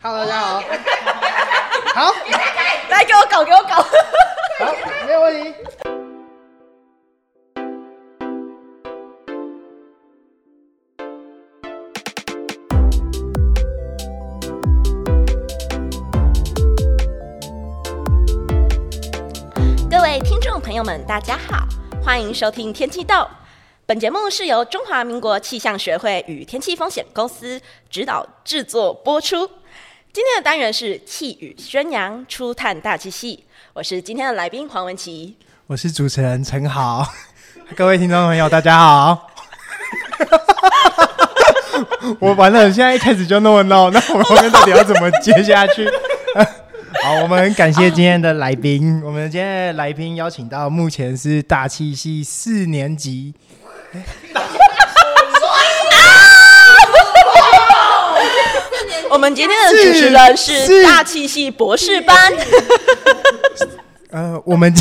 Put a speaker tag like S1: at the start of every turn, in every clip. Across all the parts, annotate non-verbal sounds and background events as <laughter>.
S1: Hello，大家好。<laughs> 好，
S2: 来给我搞，给我搞。
S1: 好，没有问题。
S2: 各位听众朋友们，大家好，欢迎收听《天气豆》。本节目是由中华民国气象学会与天气风险公司指导制作播出。今天的单元是气宇轩扬初探大气系，我是今天的来宾黄文琪，
S1: 我是主持人陈豪。<laughs> 各位听众朋友，大家好。<laughs> 我完了，现在一开始就那么闹，那我们后面到底要怎么接下去？<laughs> 好，我们感谢今天的来宾。我们今天的来宾邀请到目前是大气系四年级。
S2: 我们今天的主持人是大气系博士班。<laughs>
S1: 呃，我们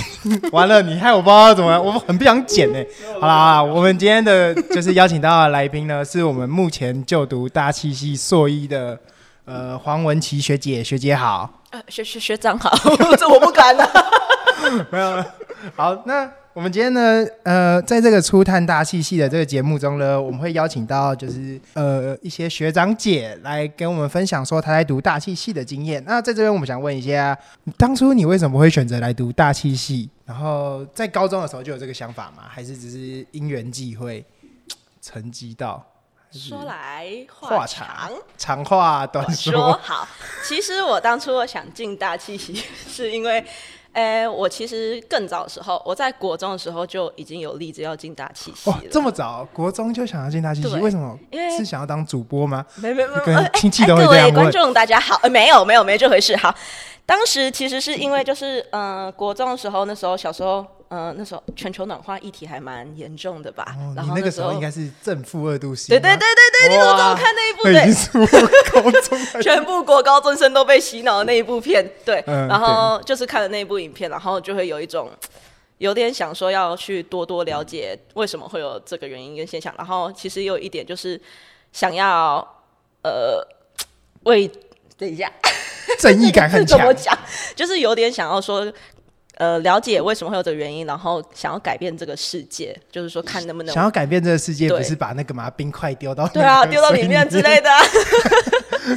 S1: 完了，你害我不知道怎么样，我很不想剪呢。好了好了，我们今天的就是邀请到的来宾呢，是我们目前就读大气系硕一的呃黄文琪学姐，学姐好。
S2: 呃，学学学长好，<laughs> 这我不敢了。<laughs>
S1: 没有了。好，那。我们今天呢，呃，在这个初探大气系的这个节目中呢，我们会邀请到就是呃一些学长姐来跟我们分享说他在读大气系的经验。那在这边，我们想问一下，当初你为什么会选择来读大气系？然后在高中的时候就有这个想法吗？还是只是因缘际会成绩到？<laughs>
S2: 说来话长，
S1: 长话短说。
S2: 说好，其实我当初我想进大气系，<laughs> 是因为。哎、欸，我其实更早的时候，我在国中的时候就已经有立志要进大气系了。
S1: 哇，这么早，国中就想要进大气系？为什么？因为是想要当主播吗？
S2: 没没没，
S1: 跟亲戚都会这样问。
S2: 各位观众大家好，呃，没有没有没这回事。好，当时其实是因为就是嗯、呃，国中的时候，那时候小时候。嗯，那时候全球暖化议题还蛮严重的吧？
S1: 哦，然后那个时候应该是正负二度 C。
S2: 对对对对对，你怎么这么看那一部？对，是高中全部国高中生都被洗脑的那一部片。对，嗯、然后就是看了那一部影片，然后就会有一种有点想说要去多多了解为什么会有这个原因跟现象。然后其实有一点就是想要呃为等一下
S1: 正义感很强，
S2: 怎么讲？就是有点想要说。呃，了解为什么会有这个原因，然后想要改变这个世界，就是说看能不能
S1: 想要改变这个世界，不是把那个嘛冰块丢到
S2: 对啊，丢到里面之类的，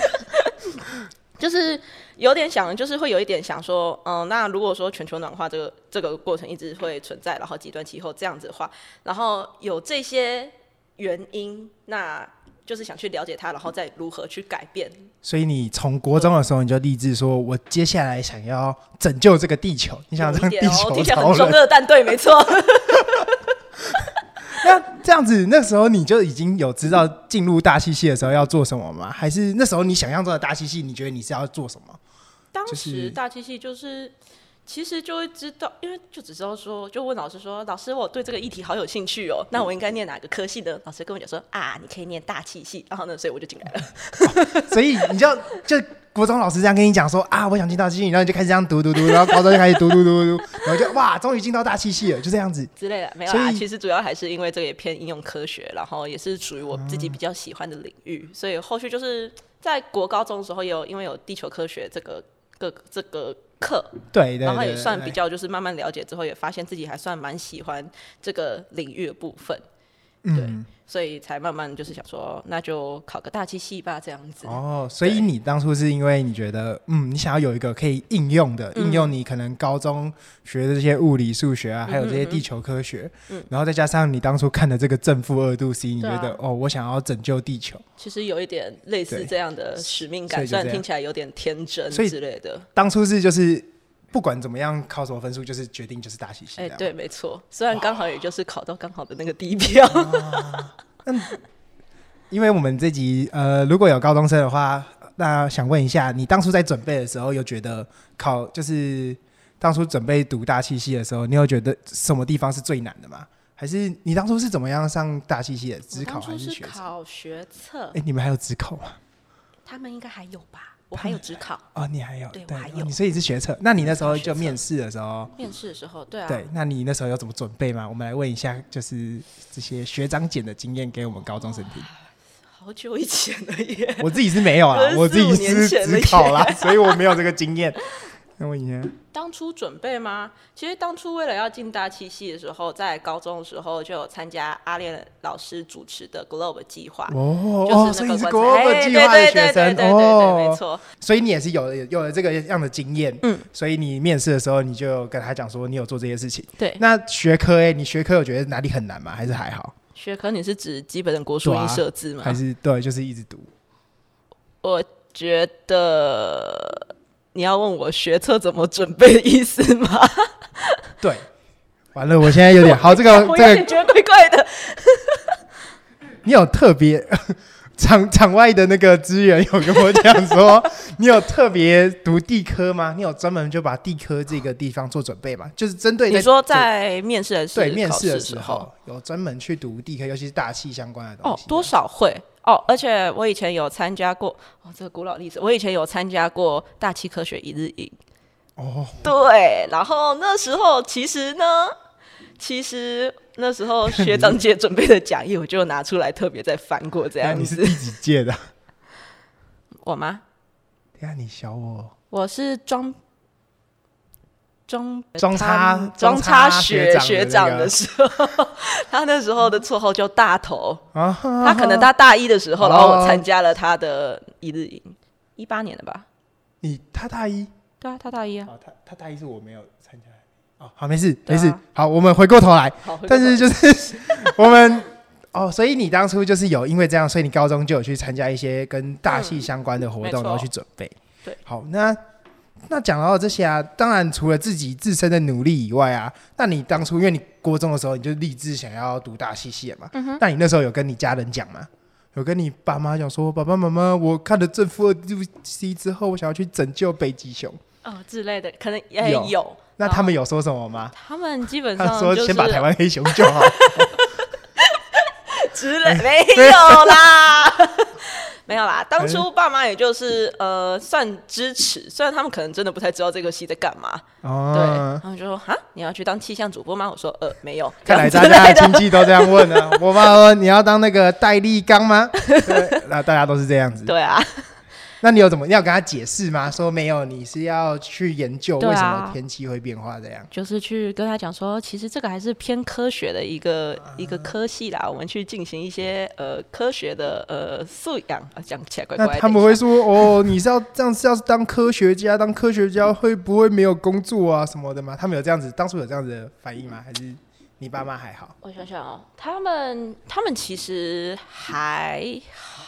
S2: <laughs> 就是有点想，就是会有一点想说，嗯、呃，那如果说全球暖化这个这个过程一直会存在，然后极端气候这样子的话，然后有这些原因，那。就是想去了解它，然后再如何去改变。
S1: 所以你从国中的时候你就立志说，我接下来想要拯救这个地球。你想当地球？<laughs> 听起来很中二，
S2: 但对，没错。<laughs>
S1: 那这样子，那时候你就已经有知道进入大气系的时候要做什么吗？还是那时候你想象中的大气系，你觉得你是要做什么？
S2: 当时大气系就是。其实就会知道，因为就只知道说，就问老师说：“老师，我对这个议题好有兴趣哦，那我应该念哪个科系呢？”老师跟我讲说：“啊，你可以念大气系。”然后呢，所以我就进来了。
S1: 哦、<laughs> 所以你就就国中老师这样跟你讲说：“啊，我想进大气系。”然后你就开始这样读读读，然后高中就开始读读读读，然后就哇，终于进到大气系了，就这样子
S2: 之类的。没有啊，其实主要还是因为这个也偏应用科学，然后也是属于我自己比较喜欢的领域，嗯、所以后续就是在国高中的时候也有因为有地球科学这个各这个。课。
S1: 对，
S2: 然后也算比较，就是慢慢了解之后，也发现自己还算蛮喜欢这个领域的部分，对。嗯所以才慢慢就是想说，那就考个大气系吧，这样子。
S1: 哦，所以你当初是因为你觉得，嗯，你想要有一个可以应用的，嗯、应用你可能高中学的这些物理、数学啊，嗯、还有这些地球科学，嗯，然后再加上你当初看的这个正负二度 C，你觉得、啊、哦，我想要拯救地球。
S2: 其实有一点类似这样的使命感，虽然听起来有点天真之类的。
S1: 当初是就是。不管怎么样，考什么分数就是决定就是大气系。哎、
S2: 欸，对，没错。虽然刚好也就是考到刚好的那个低标。<laughs>
S1: 嗯，因为我们这集呃，如果有高中生的话，那想问一下，你当初在准备的时候，有觉得考就是当初准备读大气系的时候，你有觉得什么地方是最难的吗？还是你当初是怎么样上大气系的？只考还是学测？
S2: 考学测。
S1: 哎、欸，你们还有只考吗？
S2: 他们应该还有吧。我还有职考
S1: 哦，你还有
S2: 对，对我还有，
S1: 哦、你所以是学测。那你那时候就面试的时候，
S2: 面试的时候，对啊，
S1: 对，那你那时候有怎么准备吗？我们来问一下，就是这些学长姐的经验给我们高中生听。
S2: 好久以前了耶！
S1: 我自己是没有啊，我自己是职考啦，所以我没有这个经验。那我以前
S2: 当初准备吗？其实当初为了要进大气系的时候，在高中的时候就有参加阿练老师主持的 Globe 计划
S1: 哦，
S2: 就是那个
S1: Globe 计划的学生
S2: 哦，没错。
S1: 所以你也是有了有了这个样的经验，嗯，所以你面试的时候你就跟他讲说你有做这些事情。
S2: 对，
S1: 那学科哎，你学科有觉得哪里很难吗？还是还好？
S2: 学科你是指基本的国术英设置吗？
S1: 还是对，就是一直读。
S2: 我觉得。你要问我学测怎么准备的意思吗？<laughs>
S1: 对，完了，我现在有点 <laughs> 好，这个这个
S2: 觉得怪怪的。<laughs>
S1: 你有特别场场外的那个资源有跟我讲说，你有特别读地科吗？你有专门就把地科这个地方做准备吗？就是针对
S2: 你说在面试的时候，对面试的时候
S1: 有专门去读地科，尤其是大气相关的东西。
S2: 哦，多少会。哦，而且我以前有参加过哦，这个古老历史，我以前有参加过大气科学一日营。
S1: 哦，
S2: 对，然后那时候其实呢，其实那时候学长姐准备的讲义，我就拿出来特别再翻过这样子。<laughs>
S1: 你是第几届的？<laughs>
S2: 我吗？
S1: 对啊，你小我。
S2: 我是装。装
S1: 装差
S2: 装差学学长的时候，<laughs> 他那时候的绰号叫大头。他可能他大一的时候，然后我参加了他的一日营，一八年的吧。
S1: 你他大一？
S2: 对啊，他大一啊。
S1: 他他大一是我没有参加。哦，好，没事没事。好，我们回过头来。但是就是 <laughs> 我们哦，所以你当初就是有因为这样，所以你高中就有去参加一些跟大戏相关的活动，然后去准备。
S2: 对，
S1: 好，那。那讲到这些啊，当然除了自己自身的努力以外啊，那你当初因为你国中的时候你就立志想要读大戏系嘛，嗯哼，那你那时候有跟你家人讲吗？有跟你爸妈讲说，爸爸妈妈，我看了正负二 C 之后，我想要去拯救北极熊
S2: 哦之类的，可能也有。有
S1: 那他们有说什么吗？
S2: 他们基本上、就是、
S1: 说先把台湾黑熊救好 <laughs>
S2: 之类，没有啦。没有啦，当初爸妈也就是呃算支持，虽然他们可能真的不太知道这个戏在干嘛。哦，对，他们就说啊，你要去当气象主播吗？我说呃没有。
S1: 看来大家的亲戚都这样问啊。我妈说你要当那个戴立刚吗？对，那大家都是这样子。<laughs>
S2: 对啊。
S1: 那你有怎么你要跟他解释吗？说没有，你是要去研究为什么天气会变化这样？啊、
S2: 就是去跟他讲说，其实这个还是偏科学的一个、啊、一个科系啦。我们去进行一些呃科学的呃素养啊，讲起来怪怪的。
S1: 那他们会说哦，你是要这样是要当科学家？当科学家会不会没有工作啊什么的吗？他们有这样子，当初有这样子的反应吗？还是你爸妈还好？
S2: 我想想哦，他们他们其实还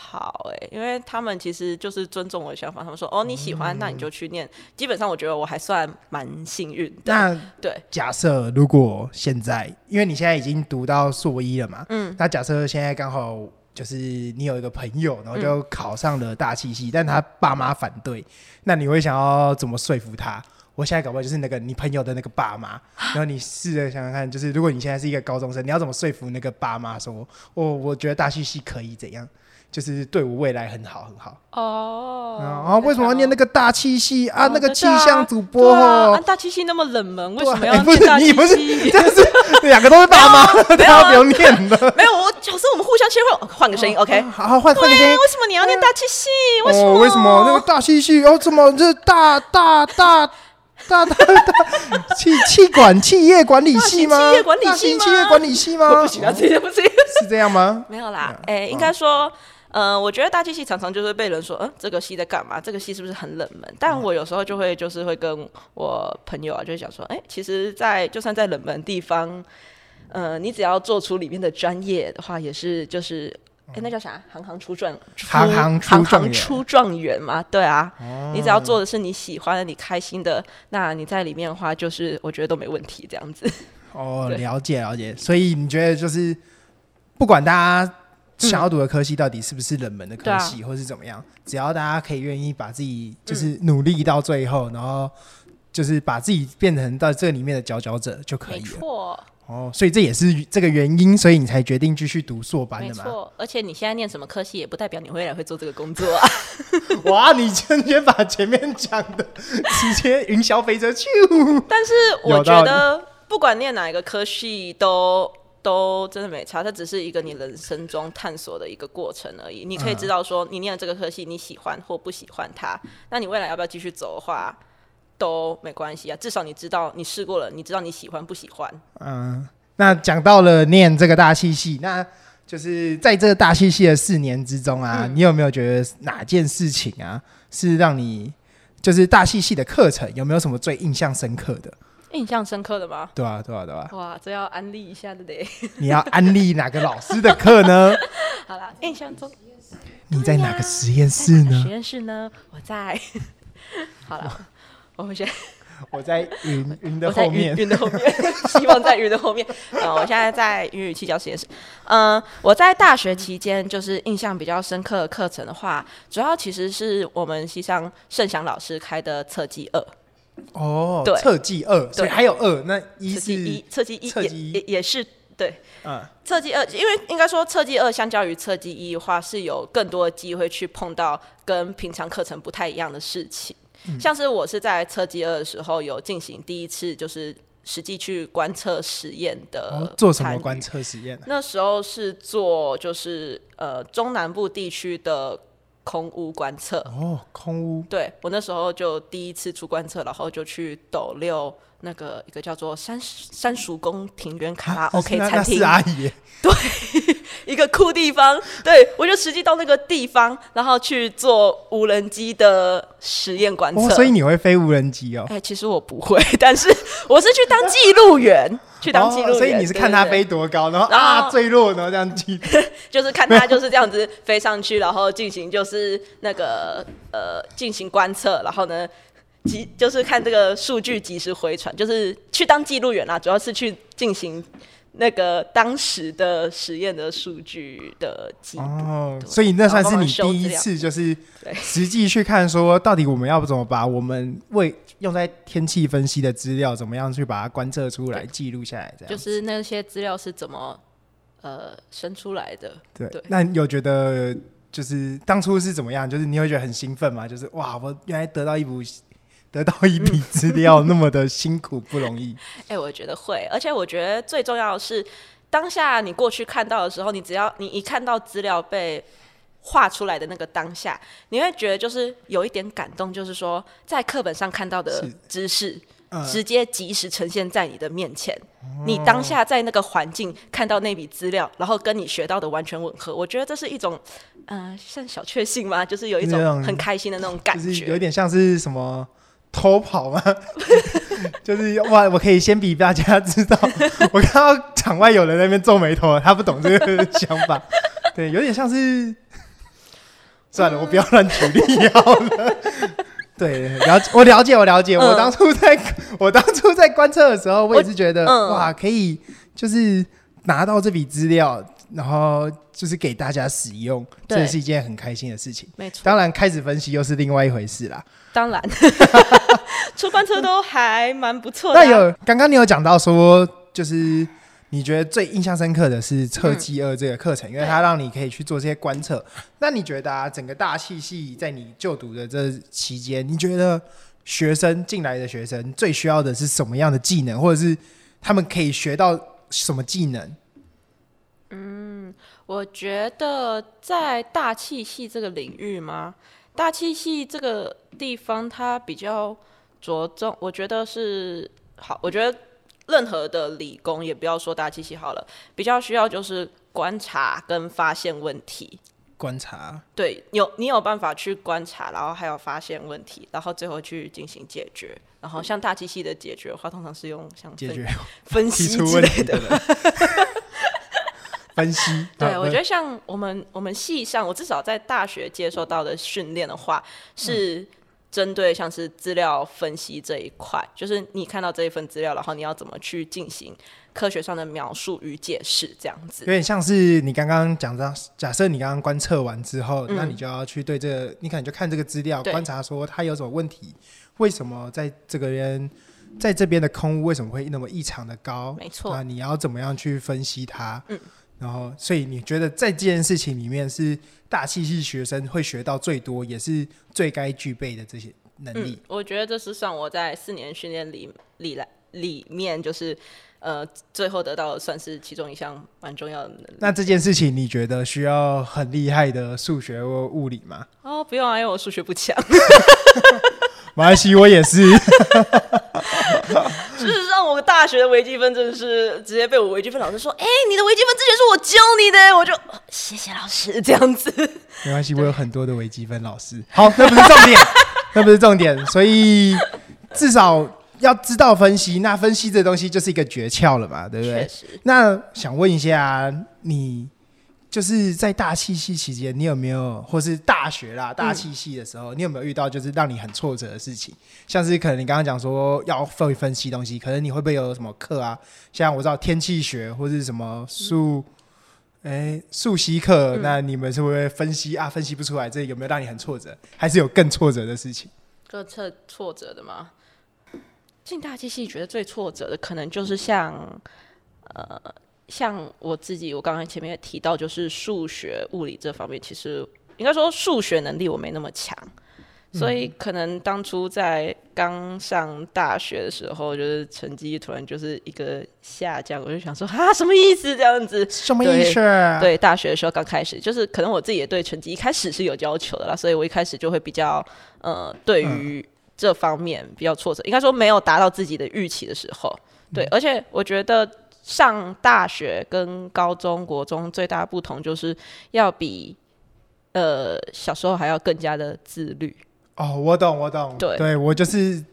S2: 好。好哎、欸，因为他们其实就是尊重我的想法，他们说哦，你喜欢，那你就去念。嗯、基本上我觉得我还算蛮幸运的。那对，
S1: 假设如果现在，因为你现在已经读到硕一了嘛，嗯，那假设现在刚好就是你有一个朋友，然后就考上了大气系，嗯、但他爸妈反对，那你会想要怎么说服他？我现在搞不好就是那个你朋友的那个爸妈，然后你试着想想看，就是如果你现在是一个高中生，你要怎么说服那个爸妈说，哦，我觉得大气系可以怎样？就是对我未来很好很好哦，啊，为什么要念那个大气系啊？那个气象主播哦，
S2: 大气系那么冷门，为什么要念大气系？
S1: 不是，这是 <laughs> 两个都是爸妈，<laughs> 大家不用念的。
S2: 没有，我有时候我们互相切换，换个声音，OK？
S1: 好，换换个声音。
S2: 为什么你要念大气系？为什么？
S1: 为什么那个大气系？哦，怎么这大大大大大大 <laughs> 气气管企业管理系吗？
S2: 企业管理系吗？
S1: 企业管理系吗？
S2: 不行啊，这些不行。
S1: 是这样吗？
S2: 没有啦，哎，应该说。呃，我觉得大气系常常就是被人说，嗯，这个系在干嘛？这个系是不是很冷门？但我有时候就会就是会跟我朋友啊，就会讲说，哎、欸，其实在，在就算在冷门地方，呃，你只要做出里面的专业的话，也是就是，哎、欸，那叫啥？行行出状，
S1: 行行
S2: 行行出状元嘛？对啊，哦、你只要做的是你喜欢的、你开心的，那你在里面的话，就是我觉得都没问题，这样子。
S1: 哦，了解了解。所以你觉得就是不管大家。想要读的科系到底是不是冷门的科系，或是怎么样？只要大家可以愿意把自己就是努力到最后，然后就是把自己变成到这里面的佼佼者就可以了。没错。哦，所以这也是这个原因，所以你才决定继续读硕班的嘛？没错。
S2: 而且你现在念什么科系，也不代表你未来会做这个工作啊。<laughs>
S1: 哇，你直接把前面讲的直接云霄飞车去。
S2: 但是我觉得，不管念哪一个科系都。都真的没差，它只是一个你人生中探索的一个过程而已。你可以知道说，你念了这个科系，你喜欢或不喜欢它，那你未来要不要继续走的话，都没关系啊。至少你知道你试过了，你知道你喜欢不喜欢。
S1: 嗯，那讲到了念这个大气系，那就是在这个大气系的四年之中啊，嗯、你有没有觉得哪件事情啊，是让你就是大气系的课程有没有什么最印象深刻的？
S2: 印象深刻的吗？
S1: 对啊，对啊，对啊！
S2: 哇，这要安利一下的嘞！
S1: 你要安利哪个老师的课呢？<laughs>
S2: 好了，印象中
S1: 你在哪个实验室呢？
S2: 实验室呢？我在。<laughs> 好了，我们先。<laughs>
S1: 我在云云的后面，
S2: 云的后面，希望在云的后面。嗯，我现在在云与气教实验室。嗯，我在大学期间就是印象比较深刻的课程的话，主要其实是我们西上盛祥老师开的测计二。
S1: 哦，对，测计二，所以还有二，那一是
S2: 一，测计一，测计一。也也是对，
S1: 嗯，
S2: 测计二，因为应该说测计二相较于测计一的话，是有更多的机会去碰到跟平常课程不太一样的事情，嗯、像是我是在测计二的时候有进行第一次就是实际去观测实验的、
S1: 哦，做什么观测实验？
S2: 那时候是做就是呃中南部地区的。空屋观测。
S1: 哦，空屋，
S2: 对，我那时候就第一次出观测，然后就去斗六那个一个叫做山山蜀宫庭园卡拉 OK 餐厅，
S1: 阿姨，
S2: 对，一个酷地方，对，我就实际到那个地方，然后去做无人机的实验观测。
S1: 哦，所以你会飞无人机哦？
S2: 哎，其实我不会，但是我是去当记录员。去当记录员，
S1: 哦，所以你是看他飞多高，然后啊坠落，然后这样记，<laughs>
S2: 就是看他就是这样子飞上去，然后进行就是那个呃进行观测，然后呢即就是看这个数据及时回传，就是去当记录员啦，主要是去进行那个当时的实验的数据的记录。哦，
S1: 所以那算是你第一次就是实际去看说到底我们要怎么把我们为用在天气分析的资料，怎么样去把它观测出来、记录下来？这样
S2: 就是那些资料是怎么呃生出来的？
S1: 对。对，那你有觉得就是当初是怎么样？就是你会觉得很兴奋吗？就是哇，我原来得到一笔得到一笔资料那么的辛苦不容易。<laughs>
S2: 哎、欸，我觉得会，而且我觉得最重要的是当下你过去看到的时候，你只要你一看到资料被。画出来的那个当下，你会觉得就是有一点感动，就是说在课本上看到的知识，呃、直接及时呈现在你的面前。哦、你当下在那个环境看到那笔资料，然后跟你学到的完全吻合，我觉得这是一种，嗯、呃，像小确幸吗？就是有一种很开心的那种感觉，
S1: 就是、有点像是什么偷跑吗？<laughs> 就是哇，我可以先比大家知道。<laughs> 我看到场外有人在那边皱眉头，他不懂这个想法。对，有点像是。<laughs> 算了，我不要乱举例好了。对，了解，我了解，我了解。嗯、我当初在，我当初在观测的时候，我也是觉得，嗯、哇，可以就是拿到这笔资料，然后就是给大家使用，对这是一件很开心的事情。
S2: 没错错，
S1: 当然开始分析又是另外一回事啦。
S2: 当然，<laughs> 出观测都还蛮不错的、啊。
S1: 那有刚刚你有讲到说，就是。你觉得最印象深刻的是测计二这个课程，嗯、因为它让你可以去做这些观测。那你觉得啊，整个大气系在你就读的这期间，你觉得学生进来的学生最需要的是什么样的技能，或者是他们可以学到什么技能？
S2: 嗯，我觉得在大气系这个领域吗，大气系这个地方它比较着重，我觉得是好，我觉得。任何的理工也不要说大气系好了，比较需要就是观察跟发现问题。
S1: 观察，对，
S2: 有你有办法去观察，然后还有发现问题，然后最后去进行解决。然后像大机器的解决的话，通常是用像
S1: 解决 <laughs>
S2: 分析之类的。<laughs>
S1: 分析，<laughs>
S2: 对，我觉得像我们我们系上，我至少在大学接受到的训练的话是。嗯针对像是资料分析这一块，就是你看到这一份资料，然后你要怎么去进行科学上的描述与解释，这样子。有
S1: 点像是你刚刚讲的，假设你刚刚观测完之后，嗯、那你就要去对这个，你可能就看这个资料，观察说它有什么问题，为什么在这个人在这边的空屋为什么会那么异常的高？
S2: 没错，
S1: 那你要怎么样去分析它？
S2: 嗯。
S1: 然后，所以你觉得在这件事情里面，是大气系学生会学到最多，也是最该具备的这些能力？
S2: 嗯，我觉得这是算我在四年训练里里来里面，就是。呃，最后得到算是其中一项蛮重要的能力。
S1: 那这件事情你觉得需要很厉害的数学或物理吗？
S2: 哦，不用啊，因为我数学不强。<laughs> <laughs>
S1: 马来西亚，我也是。<laughs>
S2: 事实上，我大学的微积分真的是直接被我微积分老师说：“哎、欸，你的微积分之前是我教你的。”我就谢谢老师这样子。
S1: 没关系，我有很多的微积分老师。好，那不是重点，那不是重点。所以至少要知道分析，那分析这东西就是一个诀窍了嘛，对不对？那想问一下你。就是在大气系期间，你有没有，或是大学啦，大气系的时候，嗯、你有没有遇到就是让你很挫折的事情？像是可能你刚刚讲说要会分析东西，可能你会不会有什么课啊？像我知道天气学或是什么数，哎数系课，嗯、那你们是不是分析啊？分析不出来，这有没有让你很挫折？还是有更挫折的事情？
S2: 更挫挫折的吗？进大气系觉得最挫折的，可能就是像呃。像我自己，我刚才前面也提到，就是数学、物理这方面，其实应该说数学能力我没那么强，嗯、所以可能当初在刚上大学的时候，就是成绩突然就是一个下降，我就想说啊，什么意思？这样子
S1: 什么意思？
S2: 对，对，大学的时候刚开始，就是可能我自己也对成绩一开始是有要求的啦，所以我一开始就会比较呃，对于这方面比较挫折，应该说没有达到自己的预期的时候，对，嗯、而且我觉得。上大学跟高中国中最大的不同，就是要比呃小时候还要更加的自律。
S1: 哦，我懂，我懂。对，对我就是。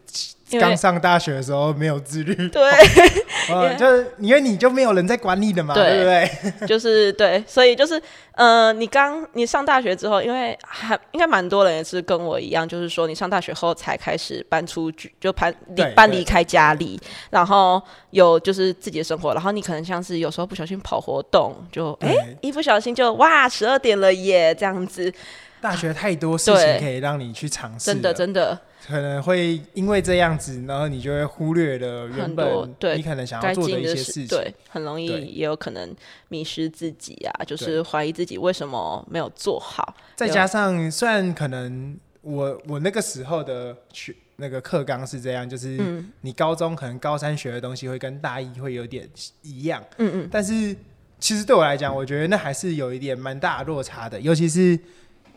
S1: 刚上大学的时候没有自律，
S2: 对，<laughs>
S1: 呃，就是因为你就没有人在管你的嘛，对，对不对？<laughs>
S2: 就是对，所以就是呃，你刚你上大学之后，因为还应该蛮多人也是跟我一样，就是说你上大学后才开始搬出去，就搬离搬离开家里，然后有就是自己的生活，然后你可能像是有时候不小心跑活动，就哎对。一不小心就哇十二点了耶这样子。
S1: 大学太多事情可以让你去尝试，
S2: 真的真的。
S1: 可能会因为这样子，然后你就会忽略了原本你可能想要做的一些事情，
S2: 对，很容易也有可能迷失自己啊，就是怀疑自己为什么没有做好。
S1: 再加上，虽然可能我我那个时候的学那个课纲是这样，就是你高中可能高三学的东西会跟大一会有点一样，嗯嗯，但是其实对我来讲，我觉得那还是有一点蛮大的落差的，尤其是。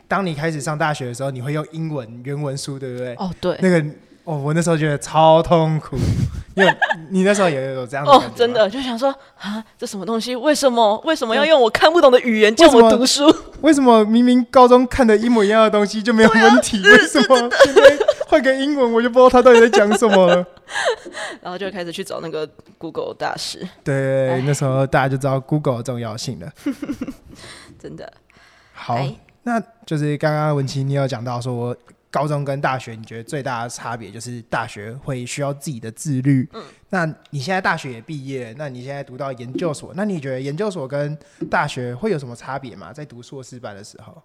S1: 当你开始上大学的时候，你会用英文原文书，对不对？
S2: 哦，对。
S1: 那个，哦，我那时候觉得超痛苦，<laughs> 因为你那时候也有这样子。
S2: 哦，真的就想说啊，这什么东西？为什么？为什么要用我看不懂的语言叫我读书？
S1: 为什么明明高中看的一模一样的东西就没有 <laughs> 问题？为什么现在换个英文，我就不知道他到底在讲什么了？<laughs>
S2: 然后就开始去找那个 Google 大师。
S1: 对，那时候大家就知道 Google 的重要性了。
S2: 真的。
S1: 好。那就是刚刚文琪你有讲到说，高中跟大学你觉得最大的差别就是大学会需要自己的自律。嗯，那你现在大学也毕业，那你现在读到研究所，那你觉得研究所跟大学会有什么差别吗？在读硕士班的时候？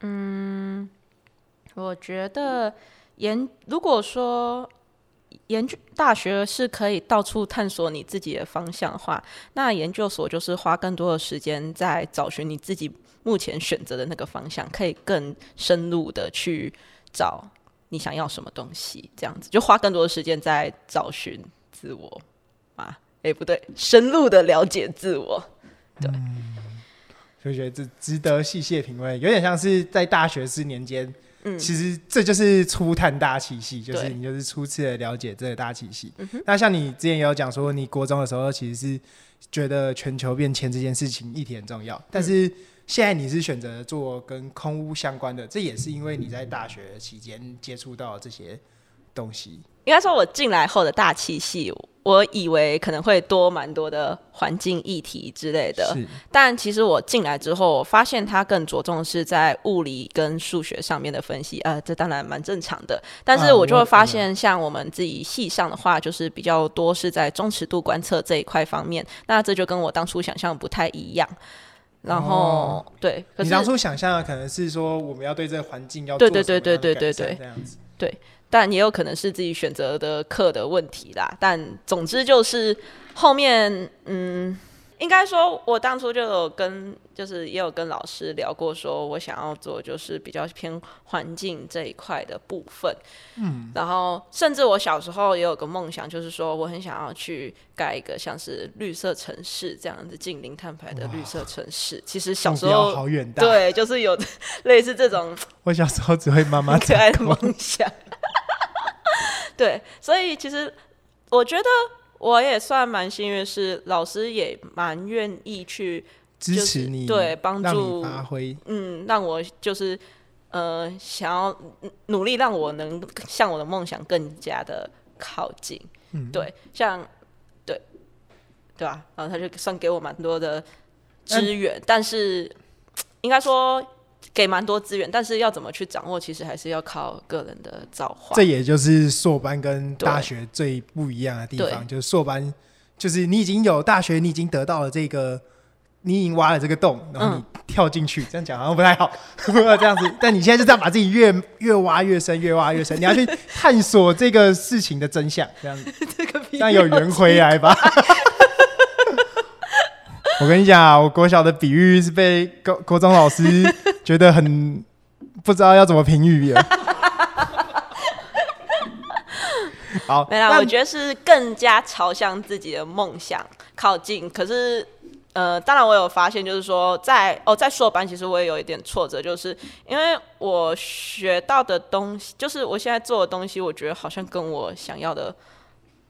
S2: 嗯，我觉得研如果说研究大学是可以到处探索你自己的方向的话，那研究所就是花更多的时间在找寻你自己。目前选择的那个方向，可以更深入的去找你想要什么东西，这样子就花更多的时间在找寻自我啊，哎、欸、不对，深入的了解自我，对，嗯、
S1: 就觉得这值得细细品味，有点像是在大学四年间，嗯，其实这就是初探大气系，就是你就是初次的了解这个大气系。对那像你之前也有讲说，你国中的时候其实是觉得全球变迁这件事情议题很重要，但是。嗯现在你是选择做跟空屋相关的，这也是因为你在大学期间接触到这些东西。
S2: 应该说，我进来后的大气系，我以为可能会多蛮多的环境议题之类的，是但其实我进来之后，我发现它更着重是在物理跟数学上面的分析。呃，这当然蛮正常的，但是我就会发现，像我们自己系上的话，就是比较多是在中尺度观测这一块方面。那这就跟我当初想象不太一样。然后，哦、对，可是
S1: 你当初想象的可能是说，我们要对这个环境要做对对对对对对对这样子，
S2: 对，但也有可能是自己选择的课的问题啦。但总之就是后面，嗯，应该说，我当初就有跟，就是也有跟老师聊过，说我想要做就是比较偏环境这一块的部分。嗯，然后甚至我小时候也有个梦想，就是说我很想要去盖一个像是绿色城市这样子近零碳排的绿色城市。其实小时候
S1: 好远大，
S2: 对，就是有类似这种。<laughs>
S1: 我小时候只会妈妈 <laughs>
S2: 可爱的梦想。<laughs> 对，所以其实我觉得。我也算蛮幸运，是老师也蛮愿意去
S1: 支持你，
S2: 对，帮助
S1: 发挥，
S2: 嗯，让我就是呃想要努力，让我能向我的梦想更加的靠近，嗯，对，像对对吧？然后他就算给我蛮多的资源，嗯，但是应该说。给蛮多资源，但是要怎么去掌握，其实还是要靠个人的造化。
S1: 这也就是硕班跟大学最不一样的地方，就是硕班，就是你已经有大学，你已经得到了这个，你已经挖了这个洞，然后你跳进去，嗯、这样讲好像不太好，<laughs> 这样子。但你现在就这样把自己越越挖越深，越挖越深，你要去探索这个事情的真相，这样子，<laughs> 这个这样有缘回来吧。<laughs> 我跟你讲啊，我国小的比喻是被国国中老师觉得很不知道要怎么评语了。<laughs> 好，
S2: 没啦，我觉得是更加朝向自己的梦想靠近。可是，呃，当然我有发现，就是说在哦，在硕班其实我也有一点挫折，就是因为我学到的东西，就是我现在做的东西，我觉得好像跟我想要的。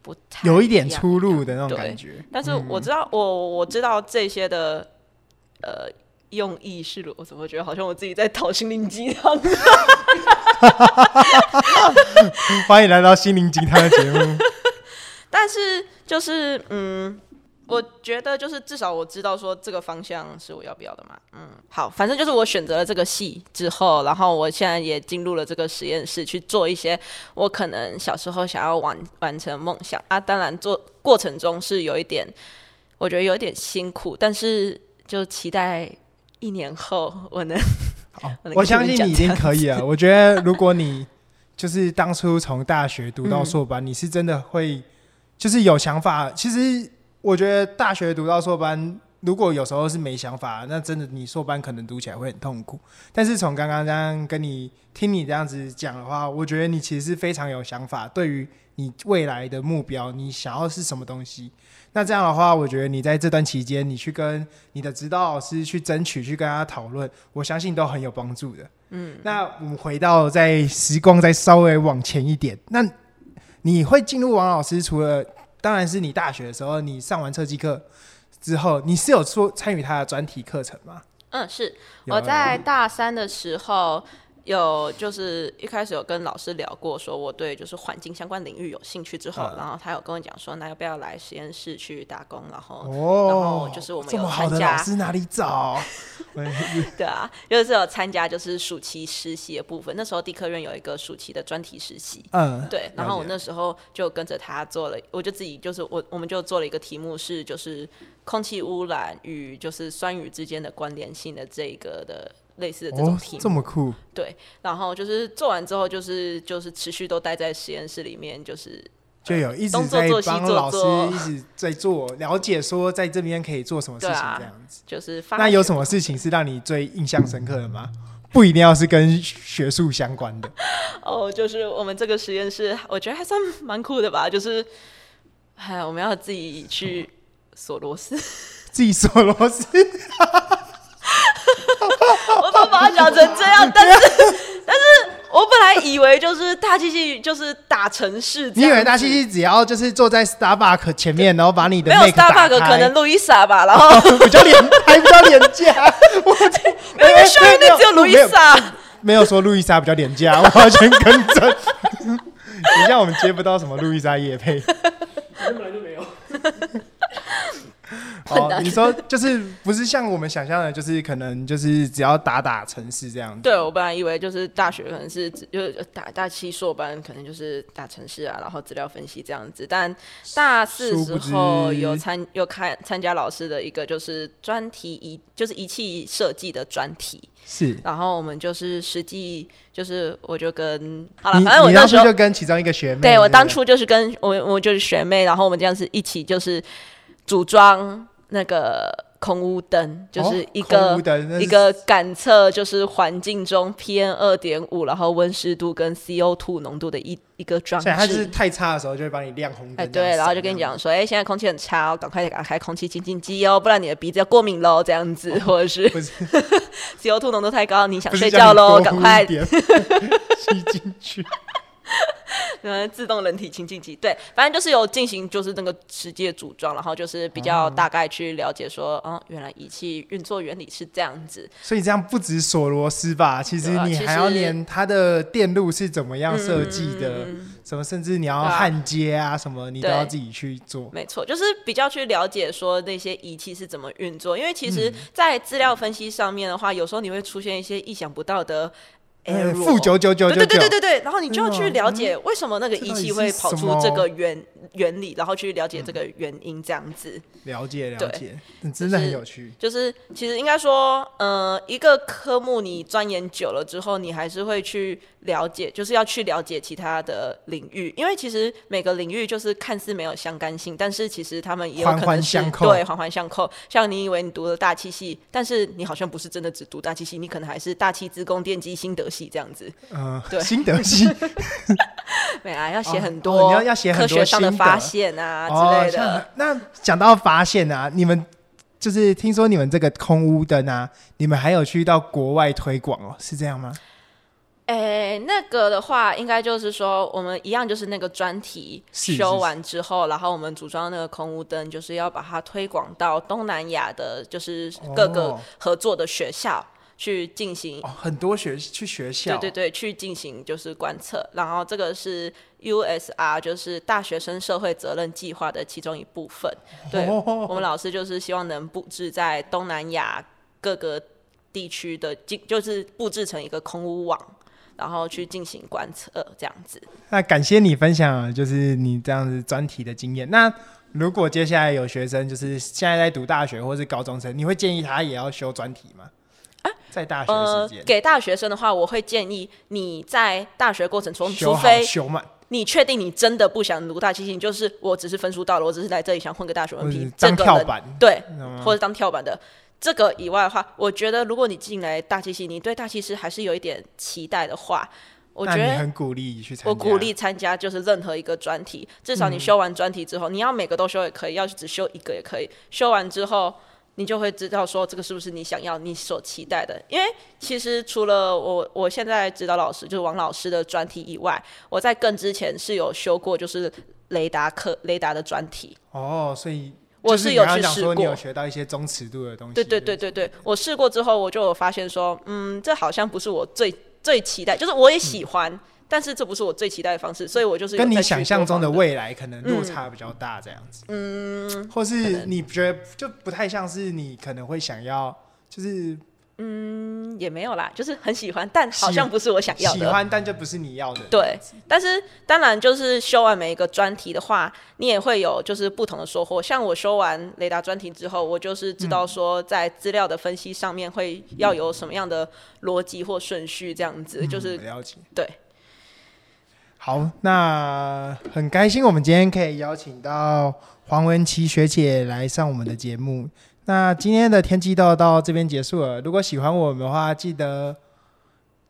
S2: 不太
S1: 有一点出入的那种感觉，
S2: 但是我知道，嗯、我我知道这些的呃用意是，我怎么觉得好像我自己在讨心灵鸡汤？<laughs>
S1: 欢迎来到心灵鸡汤的节目。<laughs>
S2: 但是就是嗯。我觉得就是至少我知道说这个方向是我要不要的嘛，嗯，好，反正就是我选择了这个戏之后，然后我现在也进入了这个实验室去做一些我可能小时候想要完完成梦想啊，当然做过程中是有一点，我觉得有一点辛苦，但是就期待一年后我能，<laughs>
S1: 好，我相信你已经可以了，我觉得如果你就是当初从大学读到硕班，嗯，你是真的会就是有想法，其实。我觉得大学读到硕班，如果有时候是没想法，那真的你硕班可能读起来会很痛苦。但是从刚刚这样跟你听你这样子讲的话，我觉得你其实是非常有想法，对于你未来的目标，你想要是什么东西。那这样的话，我觉得你在这段期间，你去跟你的指导老师去争取，去跟他讨论，我相信都很有帮助的。嗯，那我们回到在时光再稍微往前一点，那你会进入王老师除了？当然是你大学的时候，你上完设计课之后，你是有说参与他的专题课程吗？
S2: 嗯，是我在大三的时候。有就是一开始有跟老师聊过，说我对就是环境相关领域有兴趣之后，嗯、然后他有跟我讲说，那要不要来实验室去打工？然后，哦、然后就是我们有参加。这么好的老
S1: 师哪里找？<laughs>
S2: 对啊，就是有参加就是暑期实习的部分。那时候地科院有一个暑期的专题实习，嗯，对。然后我那时候就跟着他做了，我就自己就是我我们就做了一个题目是就是空气污染与就是酸雨之间的关联性的这个的。类似的这种题目，
S1: 哦，这么酷。
S2: 对，然后就是做完之后，就是就是持续都待在实验室里面，就是
S1: 就有一直在帮老师一直在做了解，说在这边可以做什么事情这样子。
S2: 啊、就是
S1: 那有什么事情是让你最印象深刻的吗？<laughs> 不一定要是跟学术相关的。<laughs>
S2: 哦，就是我们这个实验室，我觉得还算蛮酷的吧。就是，哎，我们要自己去锁螺丝，
S1: 自己锁螺丝。<laughs>
S2: 我都把它讲成这样，<laughs> 但是但是我本来以为就是大机器就是打城市，
S1: 你以为大机器只要就是坐在 Starbucks 前面，然后把你的
S2: 没有 Starbucks 可能路易莎吧，然后 <laughs>
S1: 比较廉还比较廉价，我
S2: 因为秀英那只有路易莎，
S1: 没有说路易莎比较廉价，我完全跟着，等一下我们接不到什么路易莎业配，
S3: 根本就没有。<laughs>
S1: 哦，你说就是不是像我们想象的，就是可能就是只要打打城市这样子。
S2: 对，我本来以为就是大学可能是就是打大七硕班，可能就是打城市啊，然后资料分析这样子。但大四时候有参有开参加老师的一个就是专题仪，就是仪器设计的专题。
S1: 是。
S2: 然后我们就是实际就是我就跟好了，反正我
S1: 当时就跟其中一个学妹。
S2: 对，我当初就是跟我我就是学妹，然后我们这样子一起就是组装。那个空屋灯，就是一个、哦、一个感测，就是环境中 PM 二点五，然后温湿度跟 CO2 浓度的一一个装置。
S1: 它就是太差的时候就会帮你亮红灯。哎，
S2: 对，然后就跟你讲说，哎、欸，现在空气很差，赶快打开空气清净机哦，不然你的鼻子要过敏喽，这样子，哦、或者是，<laughs> 是 CO2 浓度太高，你想睡觉喽，赶快 <laughs>
S1: 吸进去。<laughs>
S2: 嗯，自动人体清净机，对，反正就是有进行，就是那个实际的组装，然后就是比较大概去了解说，哦、嗯，原来仪器运作原理是这样子。
S1: 所以这样不止锁螺丝吧，其实你还要连它的电路是怎么样设计的，嗯、什么甚至你要焊接啊，什么你都要自己去做。
S2: 没错，就是比较去了解说那些仪器是怎么运作，因为其实，在资料分析上面的话，有时候你会出现一些意想不到的。
S1: 负九九九九，
S2: 对对对对对，然后你就要去了解为什么那个仪器会跑出这个原原理，然后去了解这个原因，这样子。
S1: 了解了解，真的很有趣。
S2: 就是其实应该说，呃，一个科目你钻研久了之后，你还是会去了解，就是要去了解其他的领域，因为其实每个领域就是看似没有相干性，但是其实他们也有可能是环环相扣，对，<laughs> 环环相扣。像你以为你读了大气系，但是你好像不是真的只读大气系，你可能还是大气资工、电机、心得系这样子。
S1: 嗯，对，新德系。<laughs>
S2: 没啊，要写很多，你要要写很多科学上的发现啊之类的。
S1: 那讲到发现啊，你们就是听说你们这个空屋灯啊，你们还有去到国外推广哦，是这样吗？
S2: 诶、欸，那个的话，应该就是说，我们一样就是那个专题修完之后，是是是，然后我们组装那个空屋灯，就是要把它推广到东南亚的，就是各个合作的学校去进行、
S1: 哦。很多学去学校，
S2: 对对对，去进行就是观测。然后这个是 USR，就是大学生社会责任计划的其中一部分。对，哦、我们老师就是希望能布置在东南亚各个地区的，就是布置成一个空屋网。然后去进行观测，这样子。
S1: 那感谢你分享，就是你这样子专题的经验。那如果接下来有学生，就是现在在读大学或是高中生，你会建议他也要修专题吗？啊，在大学时间、呃，
S2: 给大学生的话，我会建议你在大学过程中，除非你确定你真的不想读大气系，就是我只是分数到了，我只是来这里想混个大学文凭，
S1: 当跳板，
S2: 对，或者当跳板的。这个以外的话，我觉得如果你进来大气系，你对大气师还是有一点期待的话，我觉得
S1: 很鼓励去参加。
S2: 我鼓励参加，就是任何一个专题，至少你修完专题之后，嗯、你要每个都修也可以，要是只修一个也可以。修完之后，你就会知道说这个是不是你想要、你所期待的。因为其实除了我我现在指导老师就是王老师的专题以外，我在更之前是有修过就是雷达课、雷达的专题。
S1: 哦，所以。
S2: 我是有去试过，
S1: 你有学到一些中尺度的东西。
S2: 对对对对对，我试过之后，我就有发现说，嗯，这好像不是我最最期待，就是我也喜欢，嗯、但是这不是我最期待的方式，所以我就是
S1: 跟你想象中的未来可能落差比较大，这样子。嗯，或是你觉得就不太像是你可能会想要，就是。
S2: 嗯，也没有啦，就是很喜欢，但好像不是我想要的。
S1: 喜欢，但就不是你要的。
S2: 对，但是当然就是修完每一个专题的话，你也会有就是不同的收获。像我修完雷达专题之后，我就是知道说在资料的分析上面会要有什么样的逻辑或顺序，这样子、嗯、就是
S1: 了解。
S2: 对，
S1: 好，那很开心我们今天可以邀请到黄文琪学姐来上我们的节目。那今天的天气到到这边结束了。如果喜欢我们的话，记得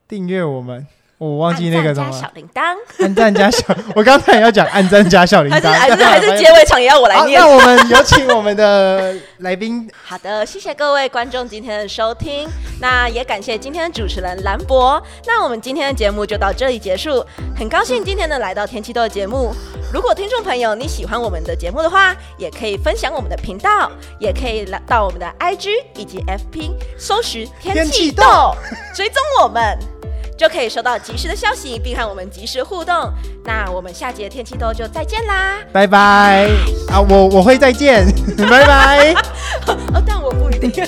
S1: 订阅我们。我忘记那个什么，
S2: 小铃铛，
S1: 按赞加小，我刚才也要讲按赞加小铃铛，
S2: 还是 <laughs> 还是结尾场也要我来念。
S1: 那我们有请我们的来宾。<laughs>
S2: 好的，谢谢各位观众今天的收听，那也感谢今天的主持人兰博。那我们今天的节目就到这里结束，很高兴今天的来到天气豆的节目。如果听众朋友你喜欢我们的节目的话，也可以分享我们的频道，也可以来到我们的 IG 以及 FB 搜寻天气豆，追踪我们。就可以收到及时的消息，并和我们及时互动。那我们下集的天气豆就再见啦，
S1: 拜拜啊！我我会再见，<laughs> 拜拜。<laughs>
S2: 哦，但我不一定。<laughs>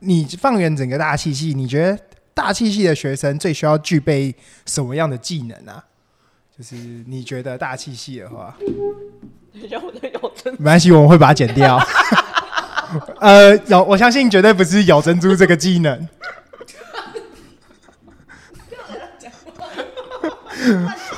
S1: 你放远整个大气系，你觉得大气系的学生最需要具备什么样的技能啊？就是你觉得大气系的话，没关系，我们会把它剪掉。<laughs> 呃，咬，我相信绝对不是咬珍珠这个技能。<laughs>